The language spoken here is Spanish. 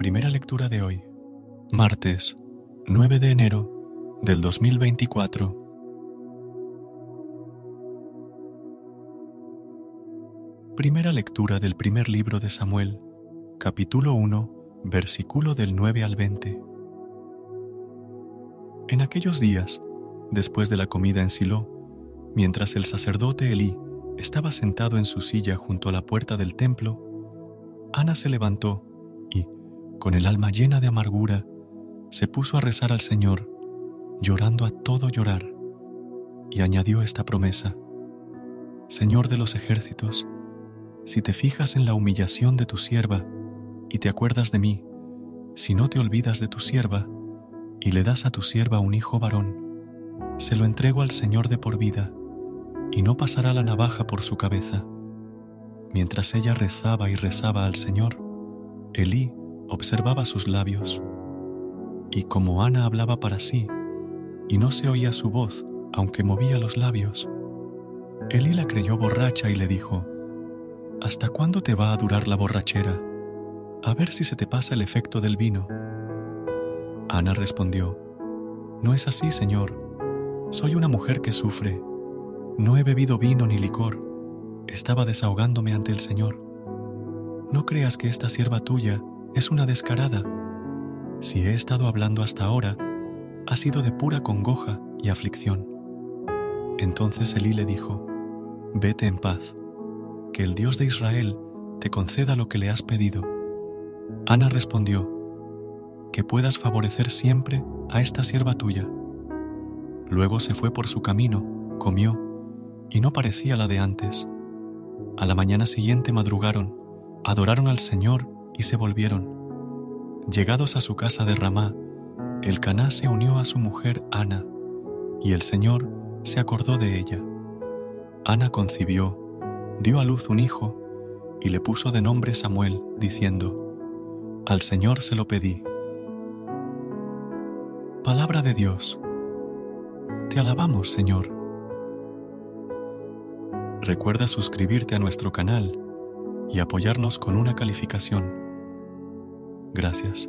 Primera lectura de hoy, martes 9 de enero del 2024. Primera lectura del primer libro de Samuel, capítulo 1, versículo del 9 al 20. En aquellos días, después de la comida en Silo, mientras el sacerdote Elí estaba sentado en su silla junto a la puerta del templo, Ana se levantó con el alma llena de amargura, se puso a rezar al Señor, llorando a todo llorar, y añadió esta promesa, Señor de los ejércitos, si te fijas en la humillación de tu sierva y te acuerdas de mí, si no te olvidas de tu sierva y le das a tu sierva un hijo varón, se lo entrego al Señor de por vida, y no pasará la navaja por su cabeza. Mientras ella rezaba y rezaba al Señor, Elí observaba sus labios, y como Ana hablaba para sí, y no se oía su voz, aunque movía los labios, Elí la creyó borracha y le dijo, ¿Hasta cuándo te va a durar la borrachera? A ver si se te pasa el efecto del vino. Ana respondió, No es así, Señor. Soy una mujer que sufre. No he bebido vino ni licor. Estaba desahogándome ante el Señor. No creas que esta sierva tuya es una descarada. Si he estado hablando hasta ahora, ha sido de pura congoja y aflicción. Entonces Elí le dijo, Vete en paz, que el Dios de Israel te conceda lo que le has pedido. Ana respondió, Que puedas favorecer siempre a esta sierva tuya. Luego se fue por su camino, comió, y no parecía la de antes. A la mañana siguiente madrugaron, adoraron al Señor y se volvieron. Llegados a su casa de Ramá, el Caná se unió a su mujer Ana, y el Señor se acordó de ella. Ana concibió, dio a luz un hijo, y le puso de nombre Samuel, diciendo, Al Señor se lo pedí. Palabra de Dios. Te alabamos, Señor. Recuerda suscribirte a nuestro canal y apoyarnos con una calificación. Gracias.